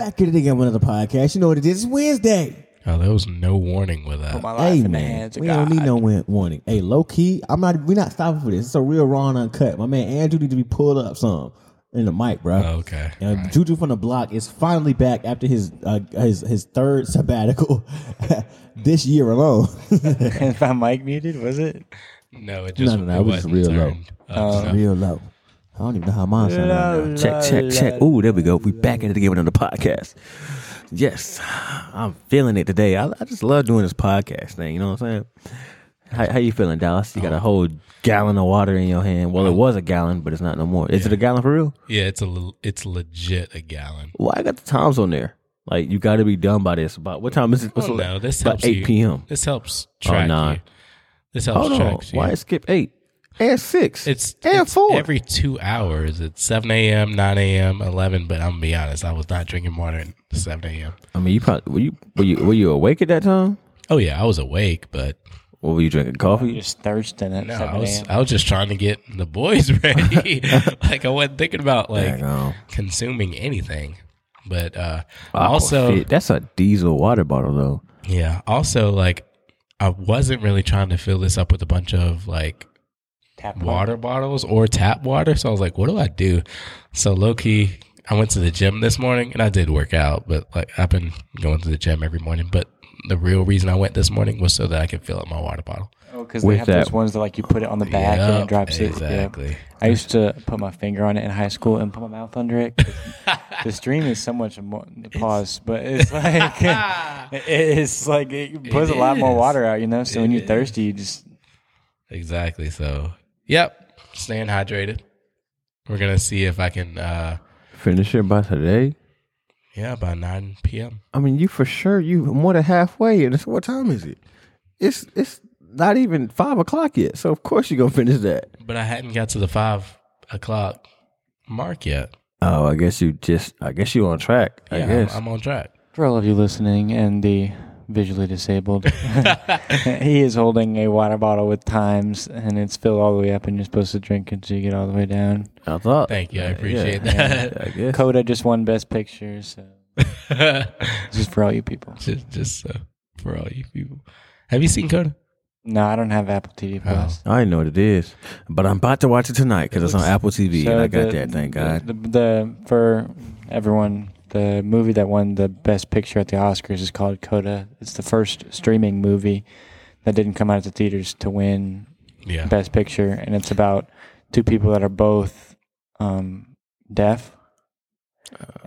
back at it again with another podcast. You know what it is? It's Wednesday. Oh, there was no warning with Put that. my life Hey in the man, hands of we God. don't need no win- warning. Hey, low key, I'm not. We're not stopping for this. It's a real raw and uncut. My man Andrew need to be pulled up some in the mic, bro. Okay. And Juju from the block is finally back after his uh, his his third sabbatical this year alone. Is my mic muted? Was it? No, it just no, no, it it was real low. turned up, so- real low. I don't even know how mine sound. right now. Check, check, check. Ooh, there we go. We back at it again with another podcast. Yes, I'm feeling it today. I, I just love doing this podcast thing. You know what I'm saying? How, how you feeling, Dallas? You got a oh. whole gallon of water in your hand. Well, it oh. was a gallon, but it's not no more. Is it a gallon for real? Yeah, it's a it's legit a gallon. Why I got the times on there? Like you got to be done by this. About what time is it? What's Oh the- no, this about helps eight you. p.m. This helps oh, track nah. you. This helps Hold on. track you. Why skip eight and six? It's and it's four. every two hours. It's seven a.m., nine a.m., eleven. But I'm gonna be honest, I was not drinking water at seven a.m. I mean, you probably were you were you were you awake at that time? Oh yeah, I was awake, but What were you drinking? Coffee? Just thirsting at no, 7 I was I was just trying to get the boys ready. like I wasn't thinking about like consuming anything. But uh Oh, also shit. that's a diesel water bottle though. yeah, also like I wasn't really trying to fill this up with a bunch of like Tap water bottles or tap water. So I was like, what do I do? So low key, I went to the gym this morning and I did work out, but like I've been going to the gym every morning. But the real reason I went this morning was so that I could fill up my water bottle. Oh, because they With have that- those ones that like you put it on the back and Yup, it drops it. Yeah. Exactly. I used to put my finger on it in high school and put my mouth under it. 'cause the stream is so much more pause, but it's like it's like it puts a lot more is. water out, you know. So when It you're is. thirsty, you just Exactly. So, yep, staying hydrated. We're gonna see if I can. uh Finish it by today. Yeah, by nine p.m. I mean, you for sure you more than halfway. And it's, what time is it? It's it's not even five o'clock yet. So of course you're gonna finish that. But I hadn't got to the five o'clock mark yet. Oh, I guess you just. I guess you're on track. I yeah, guess. I'm, I'm on track. for all of you listening and the visually disabled, he is holding a water bottle with times, and it's filled all the way up, and you're supposed to drink it until you get all the way down. I thought. Thank you. I Yeah, appreciate yeah, that. I guess. Coda just won Best Picture, so this is for all you people. just, just uh, for all you people. Have you seen Coda? No, I don't have Apple TV Plus. I know what it is, but I'm about to watch it tonight because it's on Apple TV, and I got the- that. Thank God. The, the for everyone, the movie that won the Best Picture at the Oscars is called Coda. It's the first streaming movie that didn't come out of the theaters to win Yeah. Best Picture, and it's about two people that are both um, deaf,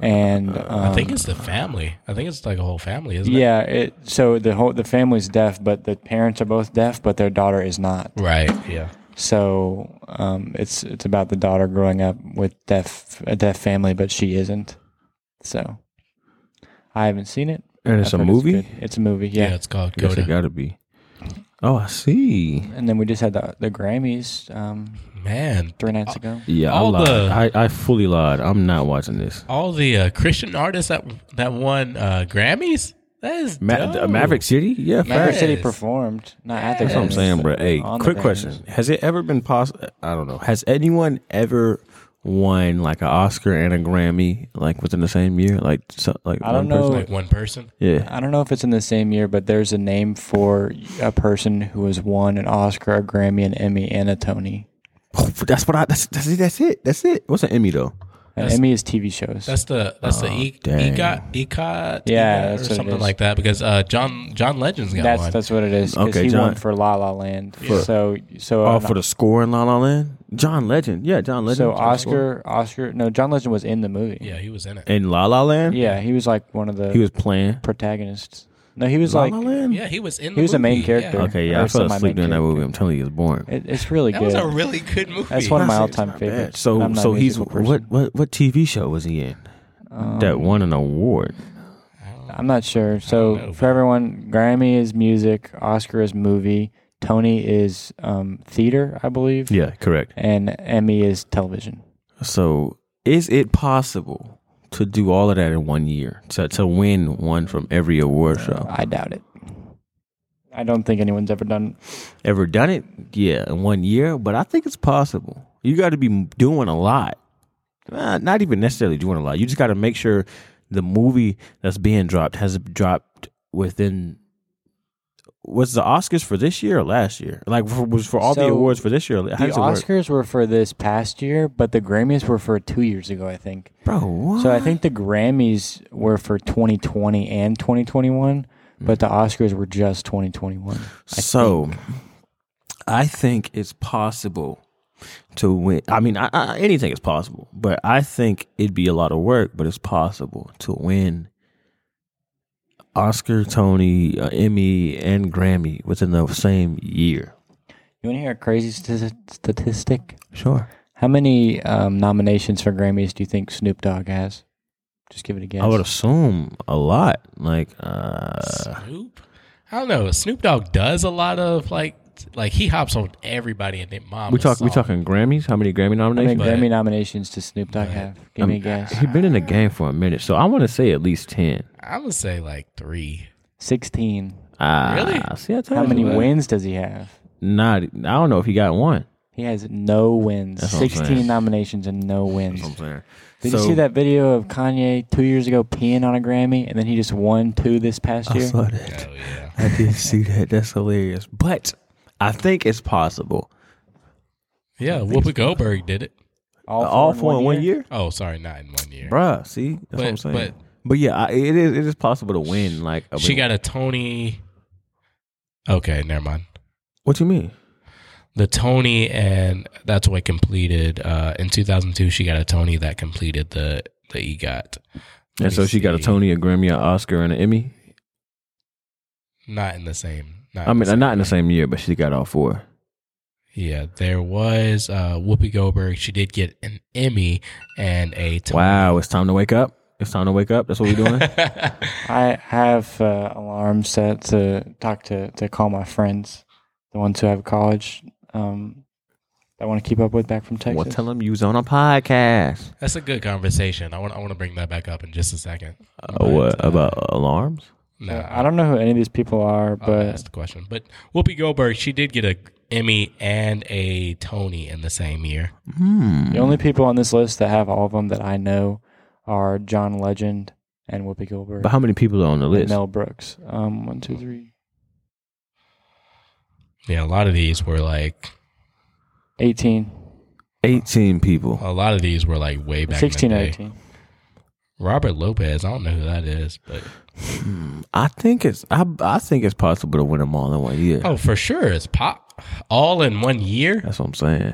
and um, I think it's the family. I think it's like a whole family, isn't it? yeah. It so the whole the family's deaf, but the parents are both deaf, but their daughter is not. Right. Yeah. So um, it's it's about the daughter growing up with deaf a deaf family, but she isn't. So I haven't seen it. And it's I've a heard movie. good. It's, a movie, Yeah. yeah. it's called Guess it Coda. got to be. Oh, I see. And then we just had the the Grammys um, Man, three nights ago. Yeah, I lied. the- I, I fully lied. I'm not watching this. all the uh, Christian artists that that won uh, Grammys. That is Ma- dope. uh, Maverick City. Yeah, Maverick facts. City performed, not at the That's what I'm Grammys, saying, bro. but Hey, on the quick Grammys. question: Has it ever been possible? I don't know. Has anyone ever won like an Oscar and a Grammy like within the same year? Like, so, like I don't one person? know. Like one person. Yeah, I don't know if it's in the same year, but there's a name for a person who has won an Oscar, a Grammy, an Emmy, and a Tony. oh, that's what I. That's that's it. That's it. That's it. What's an Emmy though? An Emmy is TV shows. That's the that's the Oh, e- dang. EGOT EGOT Yeah, that's or something like that because uh, John John Legend's got That's one. that's what it is. Okay, he John- won for La La Land. For- so so Oh, uh, for the score in La La Land. John Legend. Yeah, John Legend. so was on score. Oscar Oscar no John Legend was in the movie. yeah, he was in it. in La La Land. Yeah, he was like one of the he was playing. protagonists. No, he was La like La Land. Yeah, he was in. The He was a main movie, character. Yeah. Okay, yeah, Or I fell semi-main asleep during that character. movie. I'm telling you, it's boring. it, it's really That good. was a really good movie. That's one of my all-time saying bad. favorites. So, I'm not a so he's musical person. what what what TV show was he in Um, that won an award? I'm not sure. So know, for everyone, Grammy is music, Oscar is movie, Tony is um, theater, I believe, Yeah, correct. and Emmy is television. So, is it possible to do all of that in one year to to win one from every award show? I doubt it. I don't think anyone's ever done. Ever done it? Yeah, in one year, but I think it's possible. You got to be doing a lot. Uh, not even necessarily doing a lot. You just got to make sure the movie that's being dropped has dropped within. Was the Oscars for this year or last year? Like for, was for all the awards for this year? The? Oscars were for this past year, but the Grammys were for two years ago, I think. bro? What? So I think the Grammys were for 2020 and 2021, but mm. the Oscars were just 2021. I so. think. I think it's possible to win. I mean, I, I, anything is possible, but I think it'd be a lot of work. But it's possible to win Oscar, Tony, uh, Emmy, and Grammy within the same year. You want to hear a crazy st- statistic? Sure. How many um, nominations for Grammys do you think Snoop Dogg has? Just give it a guess. I would assume a lot. Like, uh, Snoop. I don't know. Snoop Dogg does a lot of like like he hops on everybody and their mom. we talk. We talking Grammys? How many Grammy How many nominations? but- Grammy nominations does Snoop Dogg but- have? Give me a guess. He's been in the game for a minute, so I want to say at least ten. I would say like three. 16. Ah, Really? See, I told How you, many man. wins does he have? Not. I don't know if he got one. He has no wins. That's what I'm 16 nominations and no wins. That's what I'm saying. Did So- you see that video of Kanye two years ago peeing on a Grammy and then he just won two this past I year? saw that. Oh yeah. I did see that. That's hilarious. But I think it's possible. Yeah, Whoopi Goldberg did it. All, four in one year? Oh, sorry, not in one year. Bruh, see? That's what But- I'm saying. But, but- yeah, I, it is it is possible to win. Like I She mean, got a Tony. Okay, never mind. What do you mean? The Tony, and that's what completed uh, in 2002. She got a Tony that completed the the EGOT. Let And me so she got a see. Tony, a Grammy, an Oscar, and an Emmy. Not in the same. Not I mean, same not in the same year, but she got all four. Yeah, there was uh, Whoopi Goldberg. She did get an Emmy and a Tony. Wow, it's time to wake up. It's time to wake up. That's what we're doing. I have uh, alarms set to talk to, to call my friends, the ones who have college, um, that I want to keep up with back from Texas. well, tell them you was on a podcast. That's a good conversation. I want I want to bring that back up in just a second. Uh, what about alarms? No, Uh, I don't know who any of these people are, I'll but ask the question. But Whoopi Goldberg, she did get a Emmy and a Tony in the same year. Hmm. the only people on this list that have all of them that I know are John Legend and Whoopi Goldberg. But how many people are on the list? Mel Brooks. Um, one, two, three, Yeah, a lot of these were like 18, 18 people. a lot of these were like way back 16 in or the day. 18. Robert Lopez, I don't know who that is, but Hmm. I think it's I, I think it's possible to win them all in one year. oh, for sure, it's pop all in one year. That's what I'm saying.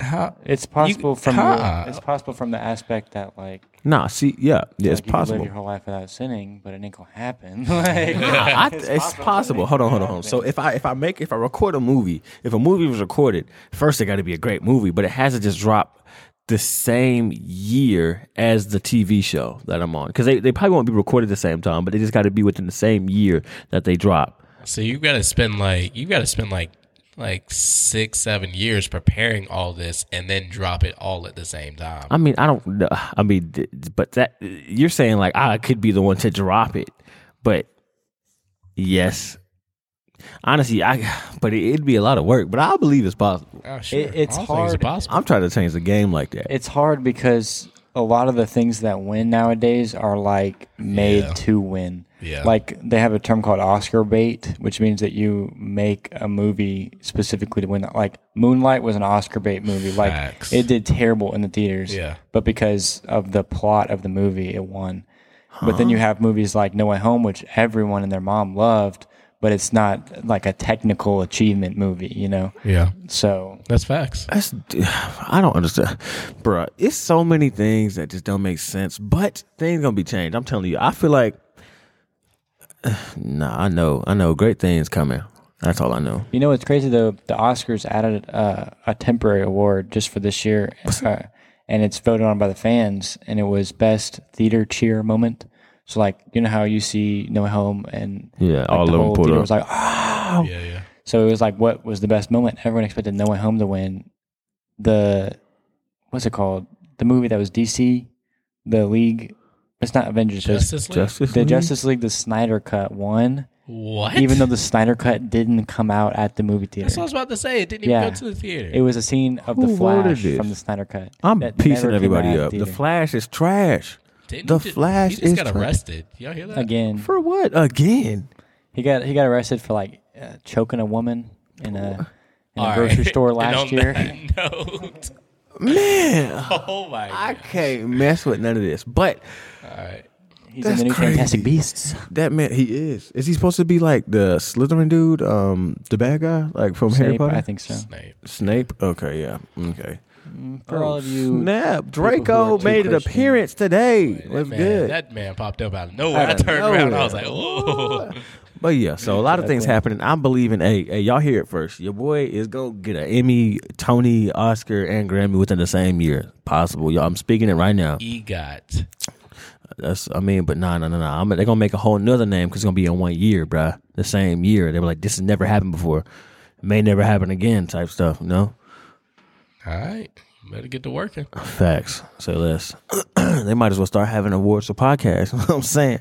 How? It's possible from how? the, it's possible from the aspect that like Nah, see, yeah, yeah, it's like, you could live possible. your whole life without sinning, but it ain't gonna happen. like, Nah, I, it's, possible. Hold on, hold on, hold on. So if I if I make if I record a movie, if a movie was recorded, first it got to be a great movie, but it has to just drop the same year as the TV show that I'm on because they, they probably won't be recorded at the same time, but they just got to be within the same year that they drop. So you've got to spend like you've got to spend like like six seven years preparing all this and then drop it all at the same time. I mean, I don't. know. I mean, but that you're saying like I could be the one to drop it, but yes, honestly, I. But it, it'd be a lot of work. But I believe it's possible. oh, sure. It- it's All hard. possible. I'm trying to change the game like that. it's hard because a lot of the things that win nowadays are like made Yeah. to win. Yeah. Like they have a term called Oscar bait, which means that you make a movie specifically to win. Like Moonlight was an Oscar bait movie. Like Facts. it did terrible in the theaters. Yeah. But because of the plot of the movie, it won. But then you have movies like No Way Home, which everyone and their mom loved, but it's not like a technical achievement movie, you know? yeah, So that's facts. That's I don't understand, Bruh, It's so many things that just don't make sense, but things gonna be changed. I'm telling you. I feel like, nah, I know, I know, great things coming. That's all I know. You know what's crazy though? The Oscars added uh, a temporary award just for this year, uh, and it's voted on by the fans, and it was best theater cheer moment. So like, you know how you see No Way Home and Yeah, like, all the of them whole theater was like, oh. Yeah, yeah. So it was like, what was the best moment? Everyone expected No Way Home to win. The what's it called? The movie that was DC, the League. It's not Avengers. Justice League. Justice the League? Justice League, the Snyder Cut won, what? even though the Snyder Cut didn't come out at the movie theater. that's what I was about to say. It didn't even Yeah. go to the theater. It was a scene of Who the voted Flash from the Snyder Cut. I'm piecing everybody up. The theater. Flash is trash. Didn't The he Flash He just is got tra- arrested. Y'all hear that? Again, For what again? he got he got arrested for like uh, choking a woman in a in a All grocery right. store And last on year. that note, Man, oh my I god! can't mess with none of this. But All right. He's That's in the new Fantastic. Beasts. that man, he is. Is he supposed to be like the Slytherin dude, um, the bad guy, like from Harry Snape, Potter? I think so. Snape. Snape. Okay, yeah. Okay. Mm, for all of you, snap! Draco too made an appearance today. That Was man, good. That man popped up out of nowhere. I Out of turned around. I was like, "Oh, But yeah, so a lot of things happening. I'm believing. Hey, hey, y'all hear it first. Your boy is gonna get an Emmy, Tony, Oscar, and Grammy within the same year. Possible, y'all. I'm speaking it right now. EGOT." That's, I mean, but nah, nah, nah, nah. I'm, they're gonna make a whole nother name because it's gonna be in one year, bruh. The same year. They were like, this has never happened before. May never happen again, type stuff. You know, All right, better get to working. facts. Say less. they might as well start having awards for podcasts. You know what I'm saying.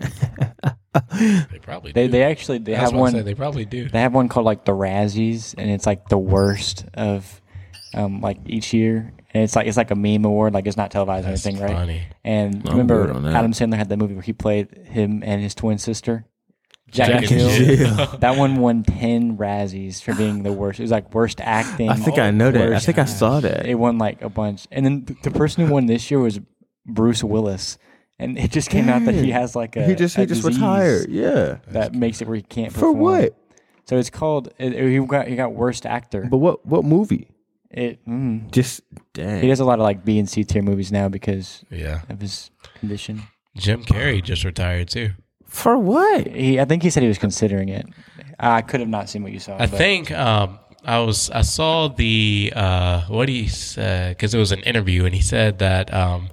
They probably they do. they actually they That's have what I one. said. They probably do. They have one called like the Razzies, and it's like the worst of um like each year, and it's like it's like a meme award, like it's not televised or That's anything, right? And I'm remember, good on that. Adam Sandler had that movie where he played him and his twin sister. Jack Jack, and Hill. Jill. That one won ten Razzies for being the worst. It was like worst acting. I think I know that. I think I saw that. It won like a bunch, and then th- the person who won this year was Bruce Willis, and it just came out that he has like a he just he just disease retired. Yeah. that makes it where he can't For what? So it's called. It, it- he got he got worst actor. But what what movie? It mm, Just dang. he does a lot of like B and C tier movies now because Yeah. of his condition. Jim Carrey just retired too. For what? He I think he said he was considering it. I could have not seen what you saw. I but think um, I was I saw the uh, what he said because it was an interview and he said that um,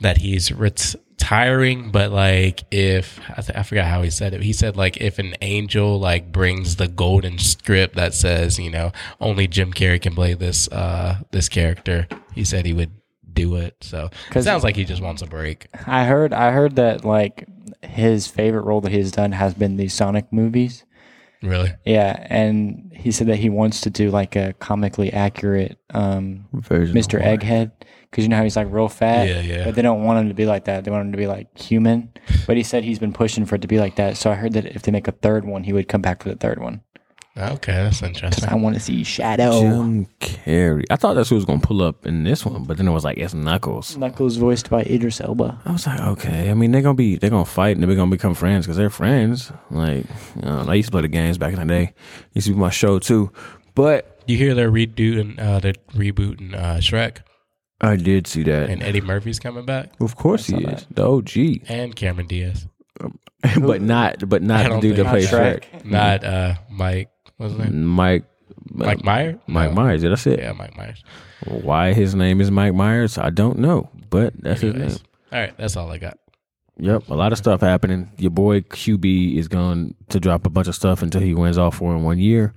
that he's retiring, but like if I, th- I forgot how he said it, he said like if an angel like brings the golden script that says you know only Jim Carrey can play this uh, this character, he said he would do it. So it sounds like he just wants a break. I heard I heard that like his favorite role that he has done has been the Sonic movies. Really? Yeah, and he said that he wants to do like a comically accurate um, Version Mr. what? Egghead because you know how he's like real fat. Yeah, yeah. But they don't want him to be like that. They want him to be like human. But he said he's been pushing for it to be like that. So I heard that if they make a third one, he would come back for the third one. Okay, that's interesting. I want to see Shadow. Jim Carrey. I thought that's who was gonna pull up in this one, but then it was like it's Knuckles. Knuckles voiced by Idris Elba. I was like, okay. I mean, they're gonna be they're gonna fight and they're gonna become friends because they're friends. Like, I, don't know, I used to play the games back in the day. Used to be my show too. But Do You hear they're redoing, uh, they're rebooting uh, Shrek, I did see that. and Eddie Murphy's coming back, of course he is the OG, and Cameron Diaz, but not but not the don't dude that think- plays Shrek. Shrek. not uh, Mike. What's his name? Mike. Mike Myers. Mike. Myers. Yeah, that's it? Yeah, Mike Myers. Why his name is Mike Myers? I don't know, but that's his name. All right, that's all I got. Yep, a lot of stuff happening. Your boy QB is going to drop a bunch of stuff until he wins all four in one year.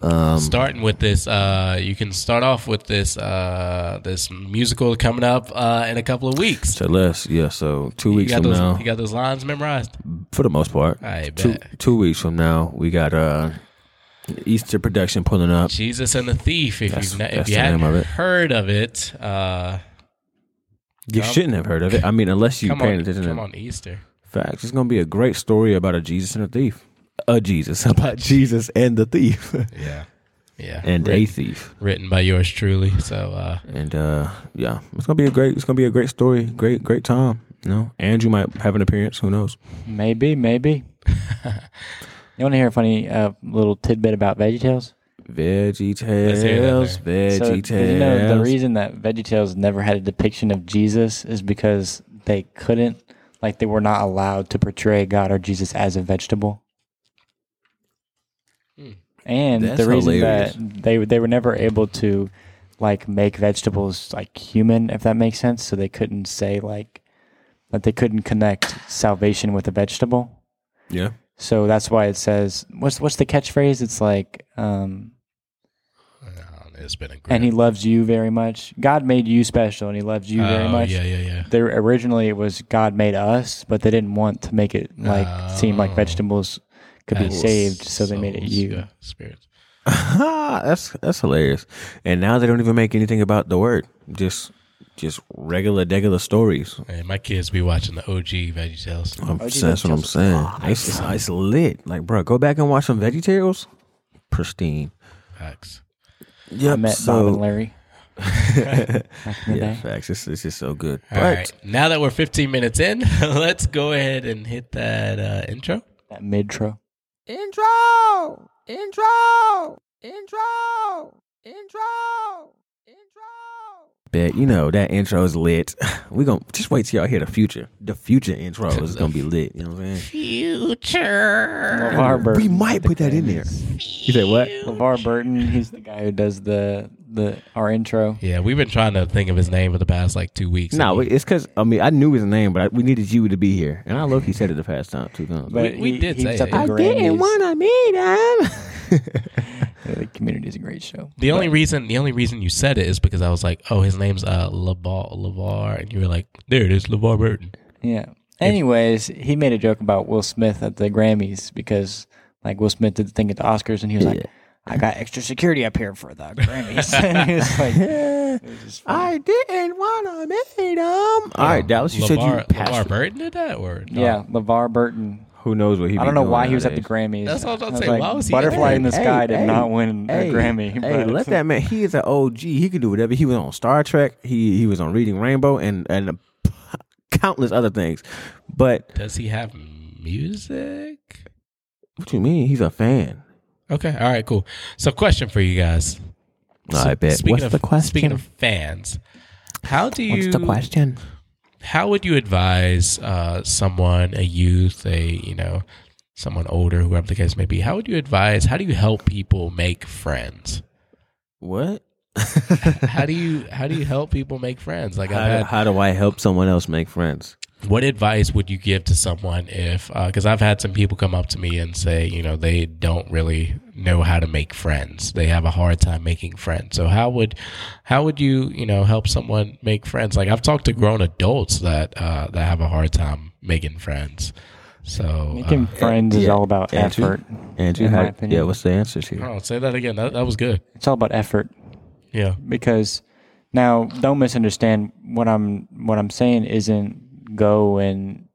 Um, Starting with this, uh, you can start off with this uh, this musical coming up uh, in a couple of weeks. so less, yeah. So two You weeks from those, now, you got those lines memorized. for the most part, I two bet. two weeks from now, we got uh Easter production pulling up. Jesus and the Thief. If That's- you if that's you the hadn't name of it. heard of it, uh, You Come- shouldn't have heard of it. I mean, unless you come paying on, attention. come to on Easter. Facts. It's gonna be a great story about a Jesus and a thief. A Jesus about Jesus and the thief Yeah, yeah, and a written, thief. written by yours truly. So uh, And uh yeah, it's gonna be a great. It's gonna be a great story. Great, great time. You know, Andrew might have an appearance. Who knows? Maybe, maybe. you want to hear a funny uh, little tidbit about VeggieTales? Veggie Let's hear that Tales. So, Veggie did you know the reason that VeggieTales never had a depiction of Jesus is because they couldn't, like, they were not allowed to portray God or Jesus as a vegetable. Hmm. And That's the reason hilarious. that they they were never able to, like, make vegetables like human, if that makes sense. So they couldn't say like that they couldn't connect salvation with a vegetable. Yeah. So that's why it says what's what's the catchphrase? It's like um it's been a great. and he loves you very much. God made you special and he loves you very Oh, much. Yeah, yeah, yeah. There originally it was God made us, but they didn't want to make it like seem like Oh. vegetables could be saved, so they made it you. yeah, spirits. that's that's hilarious. And now they don't even make anything about the word. Just just regular, regular stories. And my kids be watching the OG Veggie Tales. I'm, OG that's what I'm VeggieTales. saying. It's, it's, it's lit. Like, bro, go back and watch some Veggie Tales. Pristine. Facts. Yep. I met Bob and Larry back in the yeah, day. facts. It's, it's just so good. All but right. Now that we're 15 minutes in, let's go ahead and hit that uh, intro. That midtro. intro, intro, intro, intro, intro. Bet you know that intro is lit. We gonna just wait till y'all hear the future. The future intro is gonna be lit. You know what I'm saying? Future. LeVar Burton. We might put that in there. You say what? LeVar Burton, he's the guy who does the the our intro. Yeah, we've been trying to think of his name for the past like two weeks. No, and it's because I mean I knew his name, but I, we needed you to be here, and I low key said it the past time two times. But We- we he, did he say it. I Grammys. Didn't wanna meet him. The Community is a great show. The only reason the only reason you said it is because I was like, oh, his name's uh Lavar Lavar, and you were like, there it is, LeVar Burton. Yeah. Anyways, he made a joke about Will Smith at the Grammys because like Will Smith did the thing at the Oscars and he was Yeah. like, I got extra security up here for the Grammys. and he was like, it was just funny. I didn't wanna meet him. All right, Dallas, you said you Lavar, passed. LeVar Burton did that, or no? yeah, LeVar Burton. Who knows what he? I don't know doing why he was at the. Grammys. That's what I was about to say. like, Why was he Butterfly there? in the Hey, Sky did hey, not win Hey, a Grammy. Hey, but- let that man. He is an OG. He could do whatever. He was on Star Trek. He he was on Reading Rainbow and and countless other things. But Does he have music? what do you mean? He's a fan. Okay, all right, cool. So, question for you guys. I bet. Speaking What's of the question? speaking of fans, how do you What's the question? How would you advise uh, someone, a youth, a you know, someone older, whoever the case may be? How would you advise? How do you help people make friends? What? How do you how do you help people make friends? Like I've How, had, how do I help someone else make friends? What advice would you give to someone if because I've had some people come up to me and say you know they don't really know how to make friends. They have a hard time making friends. So how would how would you you know help someone make friends? Like I've talked to grown adults that uh, that have a hard time making friends. So Making uh, friends is yeah. all about Andrew? effort. Andrew, in how, my opinion. yeah, what's the answers here? oh, say that again. That, that was good. It's all about effort. Yeah. because now don't misunderstand what I'm what I'm saying isn't go and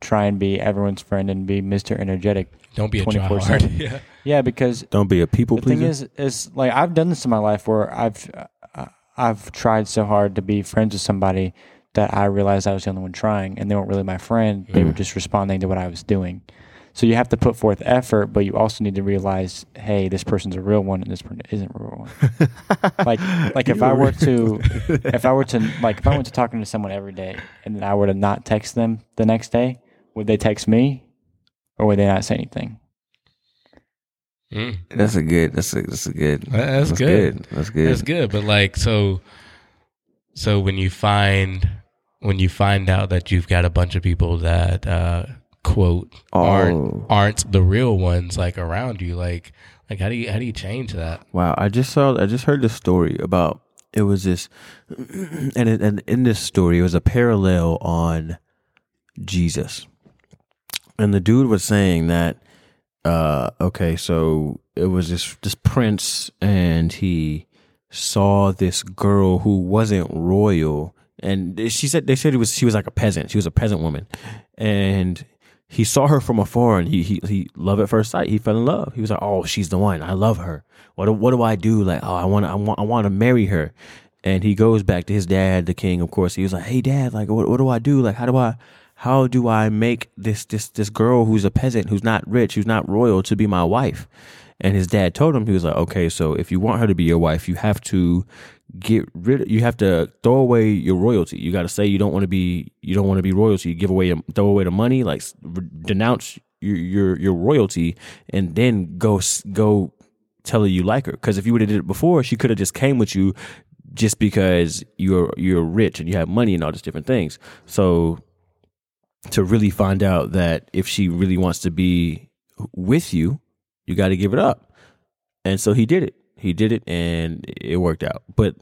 try and be everyone's friend and be Mr. Energetic. Don't be a 24/7. yeah. Yeah, because Don't be a people the thing is is like I've done this in my life where I've uh, I've tried so hard to be friends with somebody that I realized I was the only one trying and they weren't really my friend. They were just responding to what I was doing. So you have to put forth effort, but you also need to realize, hey, this person's a real one and this person isn't a real one. like like if I were to if I were to like if I went to talking to someone every day and then I were to not text them the next day, would they text me or would they not say anything? Mm. That's a good. That's a that's a good. That's good. That's good. That's good, but like so so when you find when you find out that you've got a bunch of people that uh quote aren't Oh. aren't the real ones like around you like like how do you how do you change that? Wow, I just saw. I just heard this story about. It was this, and it, and in this story, it was a parallel on Jesus, and the dude was saying that. Uh, okay, so it was this this prince, and he saw this girl who wasn't royal, and she said they said it was she was like a peasant. She was a peasant woman, and he saw her from afar and he, he he love at first sight. He fell in love. He was like, "Oh, she's the one. I love her. What do, what do I do? Like, oh, I want I want I want to marry her." And he goes back to his dad, the king. Of course, he was like, "Hey, dad, like, what what do I do? Like, how do I how do I make this this this girl who's a peasant, who's not rich, who's not royal, to be my wife?" And his dad told him he was like, "Okay, so if you want her to be your wife, you have to get rid of, you have to throw away your royalty. You got to say you don't want to be you don't want to be royalty. You give away throw away the money, like denounce your your your royalty, and then go go tell her you like her. Because if you would have did it before, she could have just came with you just because you're you're rich and you have money and all these different things. So to really find out that if she really wants to be with you, you got to give it up. And so he did it. He did it, and it worked out. But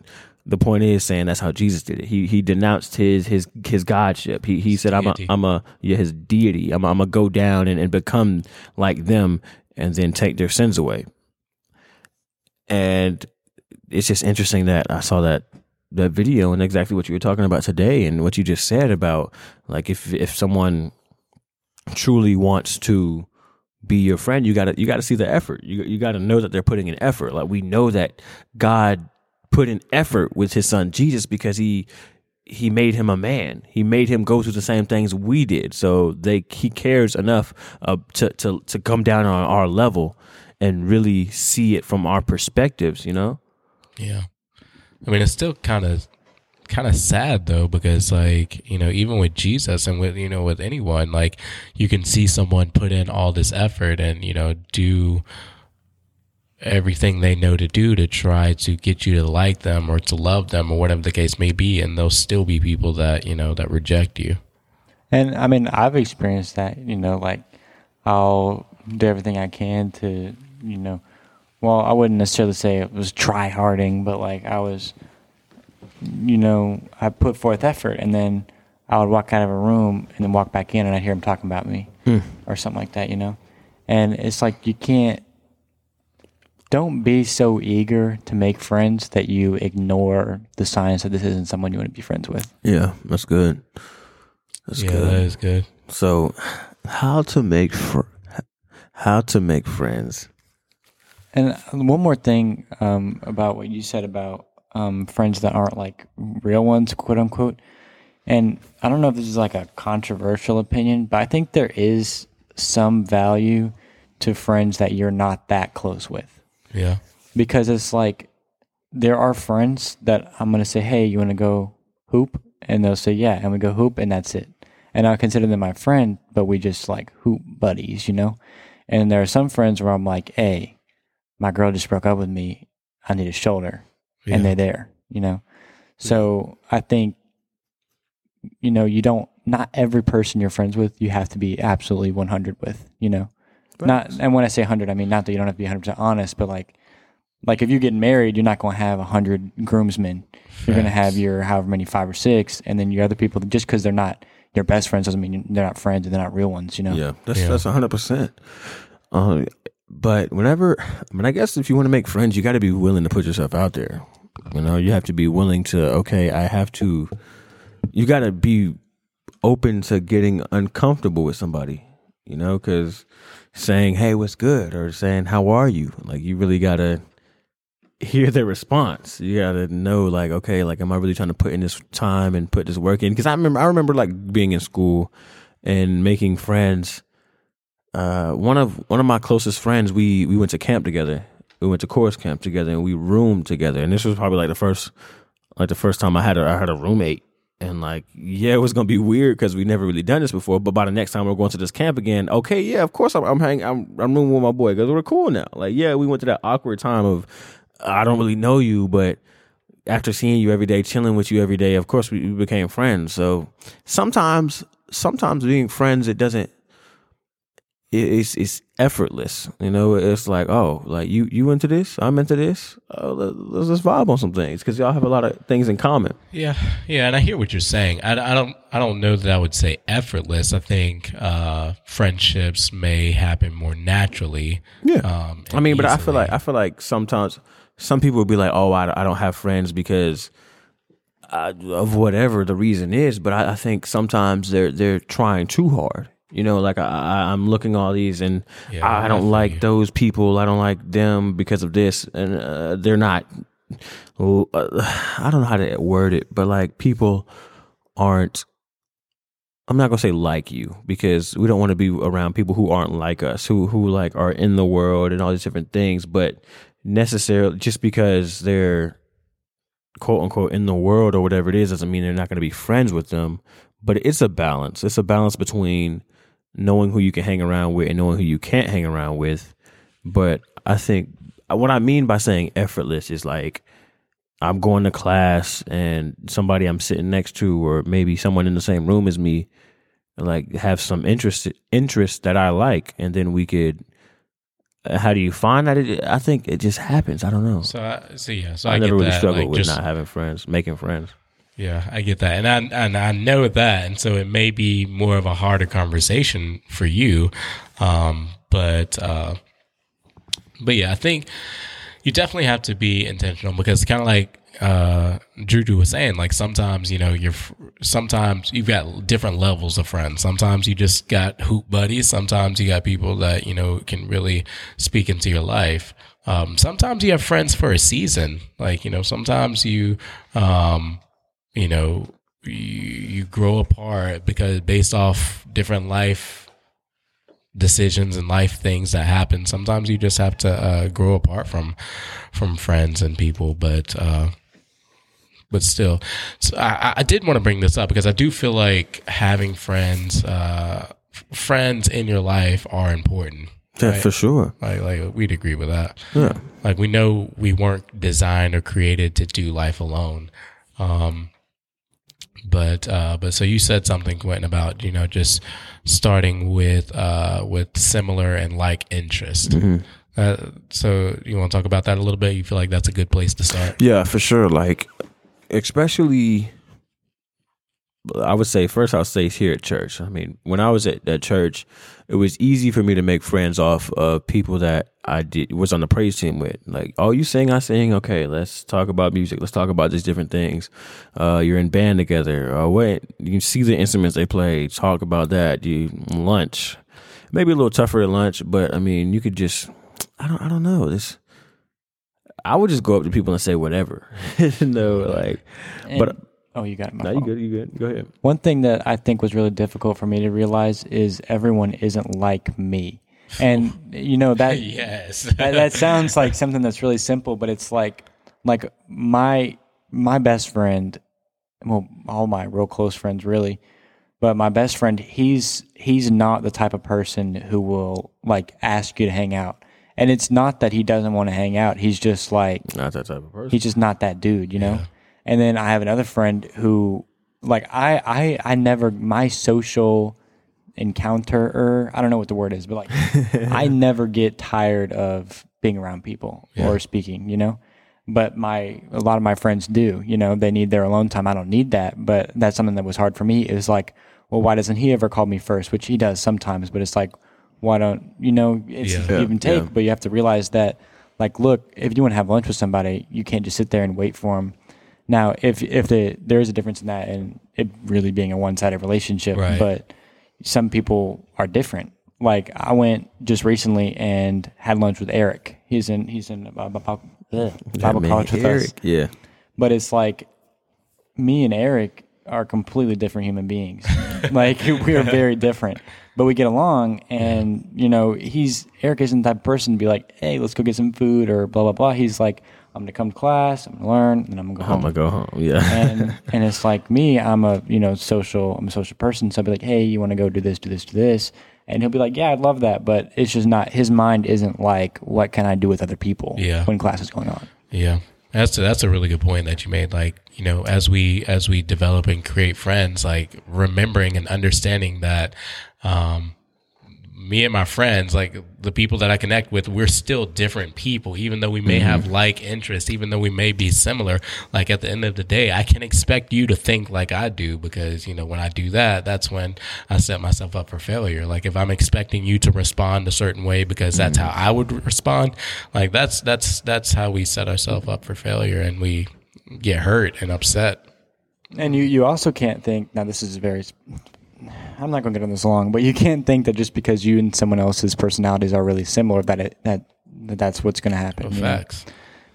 the point is saying that's how Jesus did it. He he denounced his his his godship. He he said, "I'm a deity. I'm a yeah his deity. I'm a, I'm a go down and, and become like them, and then take their sins away." And it's just interesting that I saw that that video and exactly what you were talking about today and what you just said about like if if someone truly wants to be your friend, you gotta you gotta see the effort. You you gotta know that they're putting in effort. Like we know that God put in effort with His Son Jesus because He He made him a man. He made him go through the same things we did. So they He cares enough uh, to to to come down on our level and really see it from our perspectives. You know. Yeah. I mean, it's still kind of kind of sad though because like you know even with jesus and with you know with anyone like you can see someone put in all this effort and you know do everything they know to do to try to get you to like them or to love them or whatever the case may be and there'll still be people that you know that reject you. And I mean, I've experienced that, you know, like I'll do everything I can to, you know, well, I wouldn't necessarily say it was try harding, but like I was, you know, I put forth effort and then I would walk out of a room and then walk back in and I'd hear him talking about me or something like that, you know? And it's like you can't, don't be so eager to make friends that you ignore the signs that this isn't someone you want to be friends with. Yeah, that's good. That's yeah good. that is good So, how to make fr- how to make friends? And one more thing um, about what you said about um, friends that aren't like real ones, quote unquote. And I don't know if this is like a controversial opinion, but I think there is some value to friends that you're not that close with yeah because it's like there are friends that I'm going to say, hey, you want to go hoop? And they'll say, yeah. And we go hoop, and that's it. And I consider them my friend, but we just like hoop buddies, you know? And there are some friends where I'm like, hey, my girl just broke up with me. I need a shoulder. Yeah. And they're there, you know? So I think, you know, you don't, not every person you're friends with, you have to be absolutely 100 with, you know? Not, and when I say 100, I mean, not that you don't have to be 100% honest, but like, like if you get married, you're not going to have 100 groomsmen. You're going to have your however many five or six, and then your other people, just because they're not your best friends doesn't mean they're not friends and they're not real ones, you know? Yeah, that's Yeah. that's hundred percent. Um, But whenever, I mean, I guess if you want to make friends, you got to be willing to put yourself out there. You know, you have to be willing to. Okay, I have to. You got to be open to getting uncomfortable with somebody. You know, because saying "Hey, what's good?" or saying "How are you?" like you really got to hear their response. You got to know, like, okay, like, am I really trying to put in this time and put this work in? Because I remember, I remember like being in school and making friends. Uh, one of one of my closest friends, we we went to camp together. We went to chorus camp together, and we roomed together. And this was probably like the first, like the first time I had a I had a roommate. And like, yeah, it was gonna be weird because we never really done this before. But by the next time we're going to this camp again, okay, yeah, of course I'm I'm hanging, I'm I'm rooming with my boy because we're cool now. Like, yeah, we went to that awkward time of I don't really know you, but after seeing you every day, chilling with you every day, of course we, we became friends. So sometimes, sometimes being friends, it doesn't. It- It's it's effortless, you know. It's like, oh, like you you into this, I'm into this. Oh, let- let's just vibe on some things because y'all have a lot of things in common. Yeah, yeah, and I hear what you're saying. I, I don't, I don't know that I would say effortless. I think uh, friendships may happen more naturally. Yeah. Um, I mean, but I feel like I feel like sometimes some people will be like, "Oh, I, I don't have friends because I, of whatever the reason is." But I, I think sometimes they're they're trying too hard. You know, like I, I I'm looking all these and Yeah, I, don't like you. those people. I don't like them because of this, and uh, they're not. Uh, I don't know how to word it, but like people aren't. I'm not gonna say like you because we don't want to be around people who aren't like us, who who like are in the world and all these different things. But necessarily, just because they're quote unquote in the world or whatever it is, doesn't mean they're not going to be friends with them. But it's a balance. It's a balance between knowing who you can hang around with and knowing who you can't hang around with. But I think what I mean by saying effortless is like I'm going to class and somebody I'm sitting next to, or maybe someone in the same room as me, like have some interest interest that I like, and then we could. uh, How do you find that? It, I think it just happens. I don't know. So, I, so yeah, so I, I, never really that. struggled like, with just, not having friends, making friends. Yeah, I get that, and I and I know that, and so it may be more of a harder conversation for you, um, but uh, but yeah, I think you definitely have to be intentional because kind of like uh, Juju was saying, like sometimes you know you're sometimes you've got different levels of friends. Sometimes you just got hoop buddies. Sometimes you got people that you know can really speak into your life. Um, sometimes you have friends for a season. Like you know, sometimes you, um, you know, you, you grow apart because based off different life decisions and life things that happen. Sometimes you just have to uh, grow apart from from friends and people, but uh, but still, so I, I did want to bring this up because I do feel like having friends uh, friends in your life are important. Yeah, right? for sure. Like like we'd agree with that. Yeah. Like we know we weren't designed or created to do life alone. Um, but uh, but so you said something Quentin about you know just starting with uh, with similar and like interest. Mm-hmm. Uh, so you want to talk about that a little bit? You feel like that's a good place to start? Yeah, for sure. Like, especially, I would say first, I'll say here at church. I mean, when I was at, at church, it was easy for me to make friends off of people that I did was on the praise team with. Like, oh, you sing, I sing. Okay, let's talk about music. Let's talk about these different things. Uh, you're in band together. Or wait, you can see the instruments they play. Talk about that. You lunch, maybe a little tougher at lunch, but I mean, you could just, I don't, I don't know this. I would just go up to people and say whatever, you know, like, And- but oh, you got it. my no, you fault. good, you good. Go ahead. One thing that I think was really difficult for me to realize is everyone isn't like me. And you know that yes. that, that sounds like something that's really simple, but it's like like my my best friend, well, all my real close friends really, but my best friend, he's he's not the type of person who will like ask you to hang out. And it's not that he doesn't want to hang out. He's just like Not that type of person. he's just not that dude, you know. And then I have another friend who, like, I, I, I never my social encounterer. I don't know what the word is, but like, I never get tired of being around people or speaking, you know. But my a lot of my friends do, you know. They need their alone time. I don't need that, but that's something that was hard for me. It was like, well, why doesn't he ever call me first? Which he does sometimes, but it's like, why don't you know? It's Yeah. give and take, Yeah. but you have to realize that like look if you want to have lunch with somebody you can't just sit there and wait for them now if if the there is a difference in that and it really being a one-sided relationship Right. but some people are different like i went just recently and had lunch with eric he's in he's in uh, bible, ugh, bible man, college with Eric, us Yeah. but it's like me and Eric are completely different human beings. like we are very different, but we get along. And you know, he's Eric isn't that person to be like, "Hey, let's go get some food" or blah blah blah. He's like, "I'm gonna come to class, I'm gonna learn, and I'm gonna go home. I'm gonna go home. Yeah. and and it's like me, I'm a you know social, I'm a social person. So I'll be like, "Hey, you want to go do this, do this, do this." And he'll be like, "Yeah, I'd love that," but it's just not. His mind isn't like, "What can I do with other people?" Yeah. when class is going on. Yeah, that's a, that's a really good point that you made. Like you know, as we as we develop and create friends, like remembering and understanding that, um, me and my friends, like the people that I connect with, we're still different people, even though we may mm-hmm. have like interests, even though we may be similar. Like at the end of the day, I can expect you to think like I do because, you know, when I do that, that's when I set myself up for failure. Like if I'm expecting you to respond a certain way because that's mm-hmm. how I would respond, like that's, that's, that's how we set ourselves up for failure and we get hurt and upset. And you, you also can't think now. This is very. I'm not going to get on this long, but you can't think that just because you and someone else's personalities are really similar that it that, that that's what's going to happen. you know? Facts.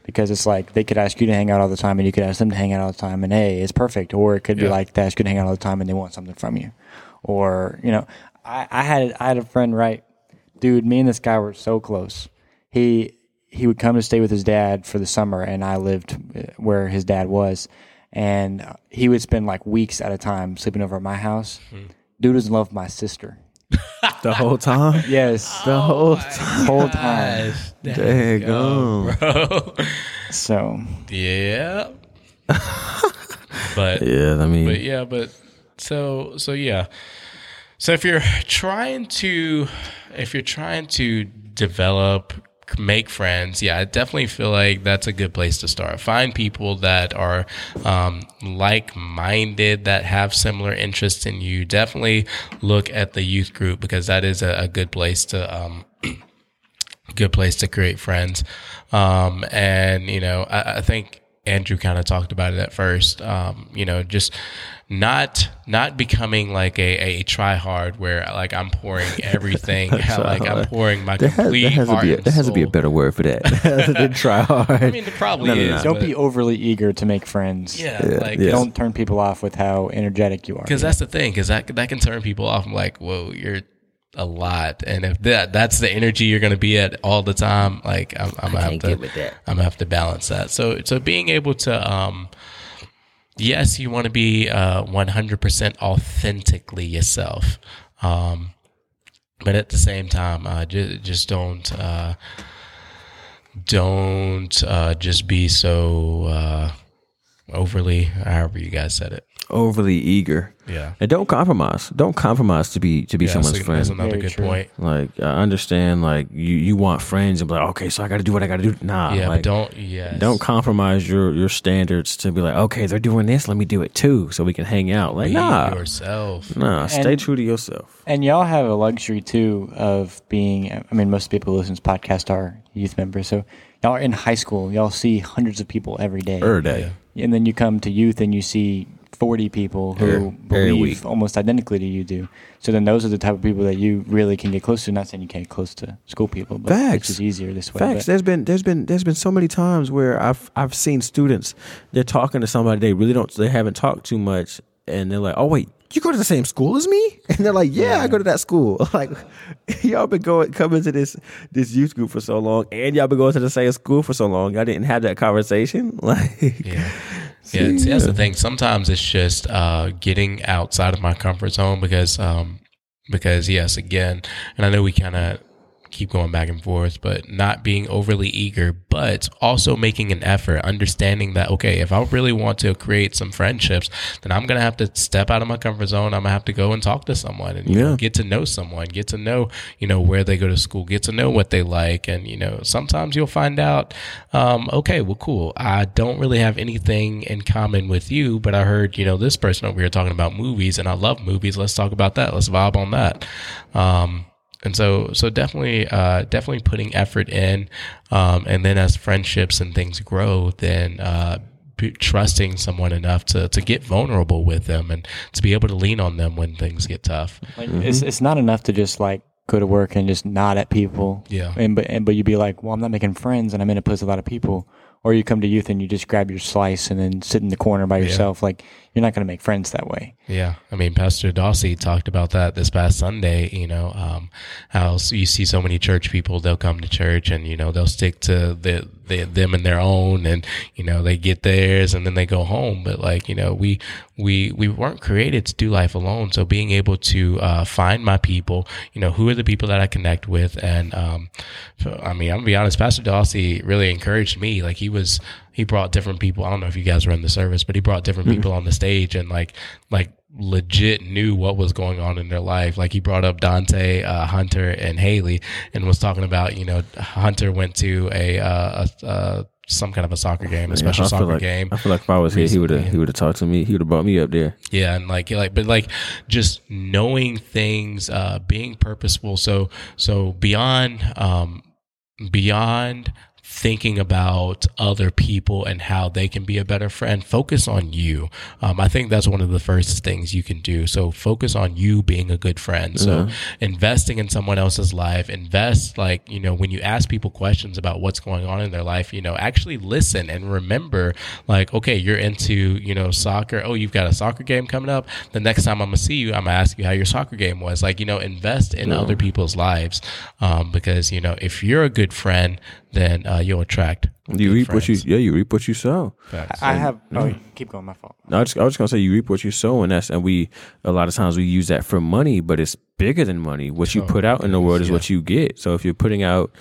Because it's like they could ask you to hang out all the time, and you could ask them to hang out all the time, and hey, it's perfect. Or it could be like they ask you to hang out all the time, and they want something from you. Or you know, I, I had I had a friend right, dude. Me and this guy were so close. He he would come to stay with his dad for the summer, and I lived uh, where his dad was, and he would spend like weeks at a time sleeping over at my house. Dude was in love with my sister. the whole time. Yes, The whole oh time. whole time. There you go. Bro. So yeah. but Yeah, I mean, but yeah, but so so yeah. So if you're trying to if you're trying to develop make friends, yeah, I definitely feel like that's a good place to start. Find people that are um, like-minded, that have similar interests in you. Definitely look at the youth group because that is a, a good place to um, good place to create friends. Um, and you know, I, I think Andrew kind of talked about it at first. Um, you know, just not not becoming like a, a try hard where like I'm pouring everything, like I'm pouring my There has, complete there has to heart be a, and there has to be a better word for that. than try hard. I mean, it probably No, no, is. Don't but- be overly eager to make friends. yeah, Yeah, like yeah. Don't turn people off with how energetic you are. because that's the thing because that that can turn people off. I'm like, whoa, you're a lot, and if that that's the energy you're going to be at all the time, like I'm, I'm gonna have to with that. I'm gonna have to balance that. So so being able to um. Yes, you want to be uh, 100% authentically yourself, um, but at the same time, uh, just, just don't uh, don't uh, just be so uh, overly, however you guys said it. Overly eager. Yeah. And don't compromise. Don't compromise to be to be Yeah, someone's so friend. That's another Very good true. point. Like I understand, like you you want friends and be like, okay, so I got to do what I got to do. Nah, Yeah, like, but don't. yeah. don't compromise your your standards to be like, okay, they're doing this, let me do it too, so we can hang out. Like, be nah, yourself. nah, stay And- true to yourself. And y'all have a luxury too of being. I mean, most people who listen to this podcast are youth members, so y'all are in high school. Y'all see hundreds of people every day, Every day. and then you come to youth and you see forty people who Every- every believe week. almost identically to you do. So then those are the type of people that you really can get close to. Not saying you can't get close to school people, but Facts. it's just easier this way. Facts. But- There's been there's been there's been so many times where I've I've seen students they're talking to somebody they really don't they haven't talked too much and they're like, oh wait, you go to the same school as me? And they're like, yeah, I go to that school. Like y'all been going coming to this this youth group for so long, and y'all been going to the same school for so long. Y'all didn't have that conversation. Like, Yeah. Yeah, see, that's the thing. Sometimes it's just uh, getting outside of my comfort zone because, um, because yes, again, and I know we kind of keep going back and forth, but not being overly eager, but also making an effort, understanding that, okay, if I really want to create some friendships, then I'm going to have to step out of my comfort zone. I'm going to have to go and talk to someone and, you know, get to know someone, get to know, you know, where they go to school, get to know what they like. And, you know, sometimes you'll find out, um, okay, well, cool. I don't really have anything in common with you, but I heard, you know, this person over here talking about movies and I love movies. Let's talk about that. Let's vibe on that. Um, and so, so definitely, uh, definitely putting effort in, um, and then as friendships and things grow, then, uh, trusting someone enough to, to get vulnerable with them and to be able to lean on them when things get tough. Like it's it's not enough to just like go to work and just nod at people. Yeah. And but and but you'd be like, well, I'm not making friends, and I'm in a place with a lot of people. Or you come to youth and you just grab your slice and then sit in the corner by yourself. Like you're not going to make friends that way. Yeah, I mean, Pastor Dawsey talked about that this past Sunday. You know, um, how you see so many church people, they'll come to church and you know they'll stick to the, the them and their own, and you know they get theirs and then they go home. But like you know, we we we weren't created to do life alone. So being able to uh, find my people, you know, who are the people that I connect with, and um, I mean, I'm gonna be honest, Pastor Dawsey really encouraged me. Like he was, he brought different people. I don't know if you guys were in the service, but he brought different people on the stage and like like legit knew what was going on in their life. Like he brought up Dante, uh, Hunter, and Haley, and was talking about you know Hunter went to a, uh, a, uh some kind of a soccer game, a special soccer like, game. I feel like if I was here, he would have he would have talked to me. He would have brought me up there. Yeah, and like like but like just knowing things, uh being purposeful. So so beyond um beyond thinking about other people and how they can be a better friend. Focus on you. Um, i think that's one of the first things you can do. So focus on you being a good friend. So investing in someone else's life invest like you know when you ask people questions about what's going on in their life you know actually listen and remember like okay you're into you know soccer. Oh you've got a soccer game coming up. The next time i'm gonna see you i'm gonna ask you how your soccer game was. Like you know invest in other people's lives. Um, because you know if you're a good friend then uh, you'll attract You good reap what you yeah you reap what you sow. Facts. I have. Oh, keep going. My fault. I was, I was just gonna say you reap what you sow, and that's and we a lot of times we use that for money, but it's bigger than money. What you Oh, put out in the world is yeah. what you get. So if you're putting out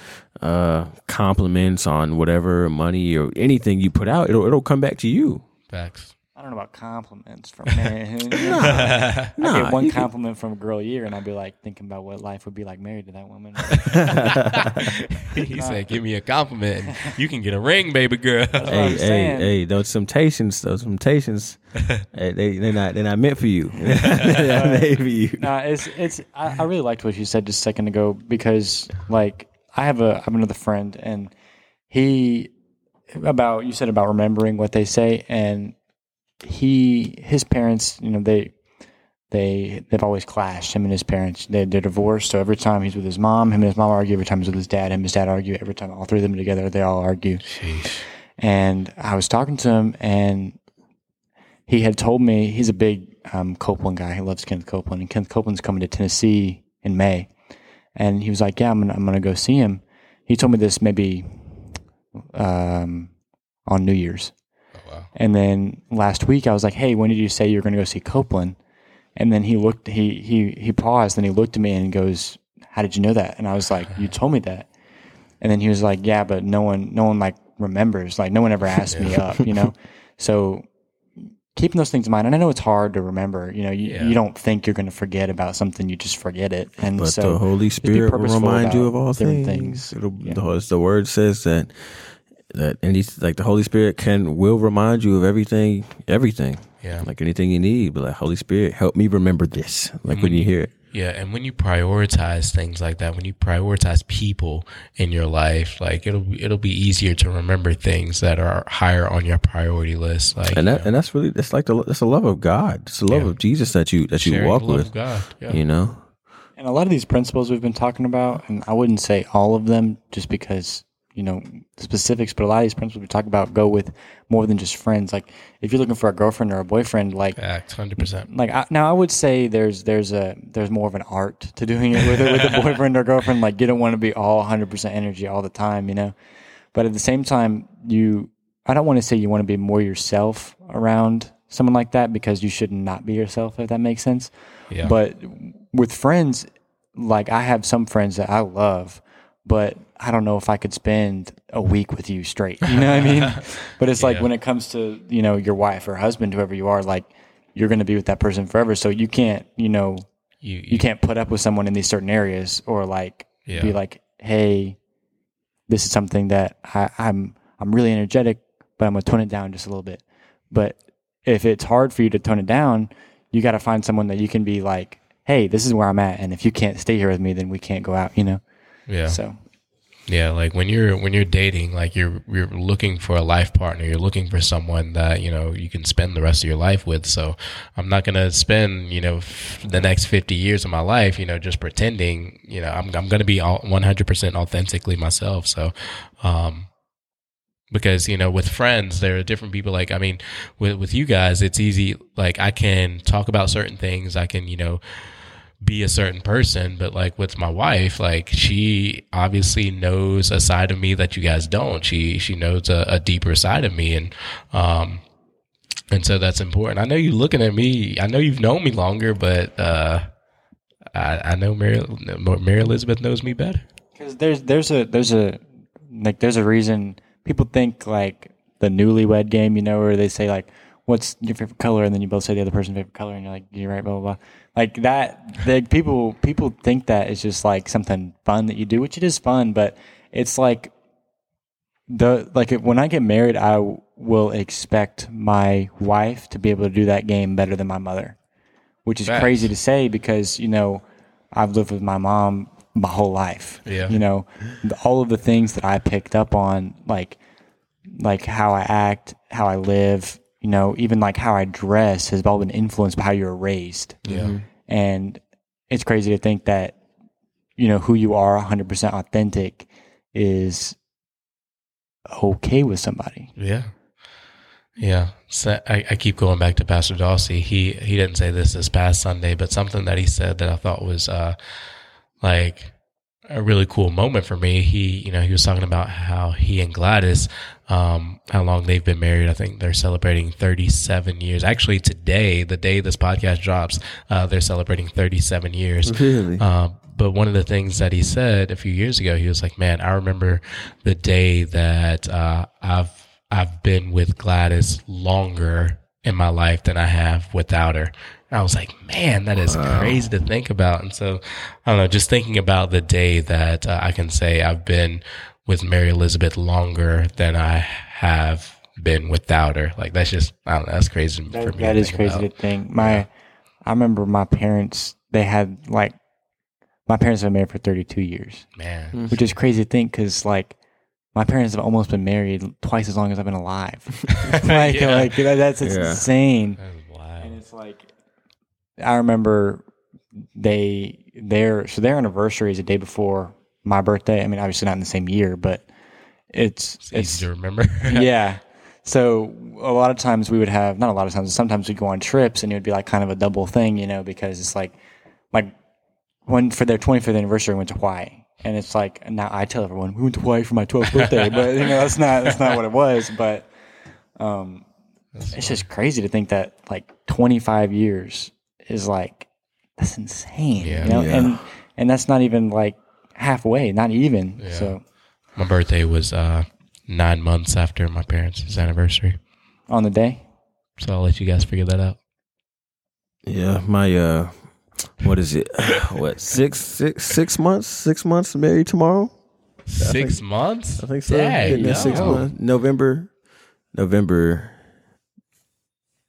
uh, compliments on whatever money or anything you put out, it'll it'll come back to you. Facts. I don't know about compliments from men. I Nah, get one you can- compliment from a girl a year, and I'd be like thinking about what life would be like married to that woman. he said, "Give me a compliment, and you can get a ring, baby girl." what Hey, I'm hey, saying. hey! Those temptations, those temptations, hey, eh, they they're not they're not meant for you. they're not made for you. no, it's it's. I, I really liked what you said just a second ago because, like, I have a I have another friend, and he about you said about remembering what they say, and he his parents, you know, they they they've always clashed. Him and his parents, they, they're divorced. So every time he's with his mom, him and his mom argue. Every time he's with his dad, him and his dad argue. Every time all three of them together, they all argue. Sheesh. And I was talking to him, and he had told me he's a big um, Copeland guy. He loves Kenneth Copeland, and Kenneth Copeland's coming to Tennessee in May. And he was like, "Yeah, I'm gonna, I'm gonna go see him." He told me this maybe um, on New Year's. Wow. And then last week I was like, "Hey, when did you say you were going to go see Copeland?" And then he looked, he he he paused, and he looked at me and goes, "How did you know that?" And I was like, "You told me that." And then he was like, "Yeah, but no one, no one like remembers. Like no one ever asked me up, you know." So keeping those things in mind, and I know it's hard to remember. You know, you, Yeah. you don't think you're going to forget about something, you just forget it. And But so the Holy Spirit will remind you of all things. things. It'll, Yeah. the word says that that and these like the Holy Spirit can will remind you of everything, everything, Yeah. like anything you need. But like Holy Spirit, help me remember this. Like when mm-hmm. you hear it, Yeah, and when you prioritize things like that, when you prioritize people in your life, like it'll be- it'll be easier to remember things that are higher on your priority list. Like and you that and that's really that's like the that's the love of God. It's the love Yeah. of Jesus that you that you sharing walk the love with. of God. Yeah. You know, And a lot of these principles we've been talking about, and I wouldn't say all of them just because, you know, specifics, but a lot of these principles we talk about go with more than just friends. Like if you're looking for a girlfriend or a boyfriend, like Fact, hundred percent. like I, now I would say there's there's a there's more of an art to doing it with with a boyfriend or girlfriend. Like you don't want to be all 100% energy all the time, you know. But at the same time, you I don't want to say you want to be more yourself around someone like that because you should not be yourself if that makes sense. Yeah. But with friends, like I have some friends that I love, but I don't know if I could spend a week with you straight. You know what I mean? But it's like Yeah. when it comes to, you know, your wife or husband, whoever you are, like you're going to be with that person forever. So you can't, you know, you, you can't put up with someone in these certain areas or like Yeah. be like, hey, this is something that I, I'm I'm really energetic, but I'm gonna tone it down just a little bit. But if it's hard for you to tone it down, you got to find someone that you can be like, hey, this is where I'm at, and if you can't stay here with me, then we can't go out. You know. yeah. So Yeah, like when you're when you're dating, like you're you're looking for a life partner. You're looking for someone that you know you can spend the rest of your life with. So I'm not gonna spend you know f- the next 50 years of my life, you know, just pretending. You know, I'm I'm gonna be all 100 percent authentically myself. So, um, because you know with friends there are different people like i mean with with you guys it's easy like i can talk about certain things i can you know be a certain person but like with my wife like she obviously knows a side of me that you guys don't she she knows a, a deeper side of me and um and so that's important i know you're looking at me i know you've known me longer but uh i i know mary mary elizabeth knows me better because there's there's a there's a like there's a reason people think like the newlywed game, you know, where they say like, "What's your favorite color?" and then you both say the other person's favorite color, and you're like, "You're right," blah blah blah. Like that, like people people think that is just like something fun that you do, which it is fun, but it's like the like if- when I get married, i will expect my wife to be able to do that game better than my mother, which is Facts. crazy to say because you know I've lived with my mom my whole life. Yeah. you know all of the things that I picked up on, like like how I act, how I live, you know, even like how I dress has all been influenced by how you were raised. yeah And it's crazy to think that, you know, who you are 100% authentic is okay with somebody. Yeah. Yeah. So I, I keep going back to Pastor Dawsey. He he didn't say this this past Sunday, but something that he said that I thought was uh like a really cool moment for me. He you know, he was talking about how he and Gladys um how long they've been married. I think they're celebrating 37 years. Actually today, the day this podcast drops, uh they're celebrating 37 years. really. Uh, but one of the things that he said a few years ago, he was like, "Man, I remember the day that uh, I've I've been with Gladys longer in my life than I have without her." And I was like, "Man, that is crazy to think about." And so, I don't know, just thinking about the day that uh, I can say I've been with Mary Elizabeth longer than I have been without her. Like that's just I don't know, that's crazy for me. that to is think crazy about. to think. My, I remember my parents, they had like, my parents have been married for 32 years. Man, mm-hmm. which is crazy to think because like my parents have almost been married twice as long as I've been alive. like, Yeah. like that's it's Yeah. insane. That is wild. And it's like, I remember they their so their anniversary is the day before my birthday. I mean, obviously not in the same year, but it's It's it's easy to remember. yeah. So a lot of times we would have not a lot of times. Sometimes we'd go on trips and it would be like kind of a double thing, you know, because it's like like when for their 25th anniversary we went to Hawaii, and it's like now I tell everyone we went to Hawaii for my 12th birthday, but you know that's not that's not what it was. But um, it's just crazy to think that like 25 years is like that's insane, Yeah. you know, Yeah. and and that's not even like halfway, not even. Yeah. So my birthday was uh, nine months after my parents' anniversary. on the day. So I'll let you guys figure that out. Yeah, my uh, what is it? What six six six months? Six months married tomorrow. Six months? I think so. Dang, Getting there six months. November, November,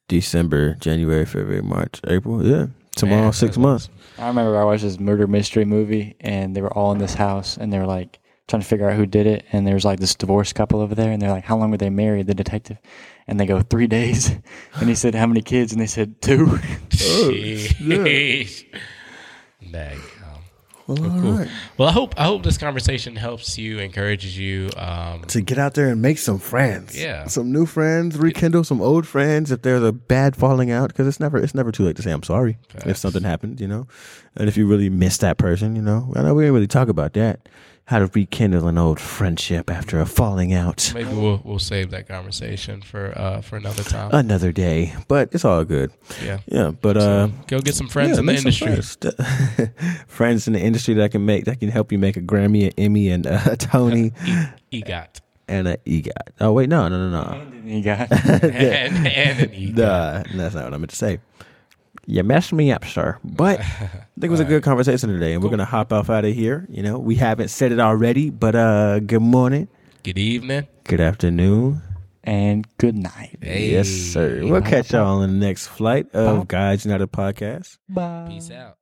December, January, February, March, April. Yeah, tomorrow Man, six months. I remember I watched this murder mystery movie, and they were all in this house, and they were like trying to figure out who did it. And there was like this divorced couple over there, and they're like, "How long were they married?" The detective, and they go three days, and he said, "How many kids?" And they said two. Oh, Sheesh. Dang. Well, all cool. right. Well, I hope I hope this conversation helps you, encourages you. Um, To get out there and make some friends. Yeah. some new friends, rekindle some old friends. If there's a bad falling out, because it's never it's never too late to say I'm sorry if something happened, you know. And if you really miss that person, you know, I know we didn't really talk about that. How to rekindle an old friendship after a falling out. maybe we'll we'll save that conversation for uh, for another time. Another day, but it's all good. yeah. Yeah, but uh, Go get some friends yeah, in the industry. Friends. friends in the industry that can make that can help you make a Grammy, an Emmy, and a Tony, E- EGOT. and a EGOT. Oh wait, no, no, no, no. And you got and, and an EGOT. Duh, that's not what I meant to say. You messed me up, sir. But I think it was a good conversation today, and we're gonna hop off out of here. You know, we haven't said it already, but uh, good morning, Good evening. good afternoon, and good night. yes, sir. We'll catch y'all on the next flight of Guys United podcast. Bye. Peace out.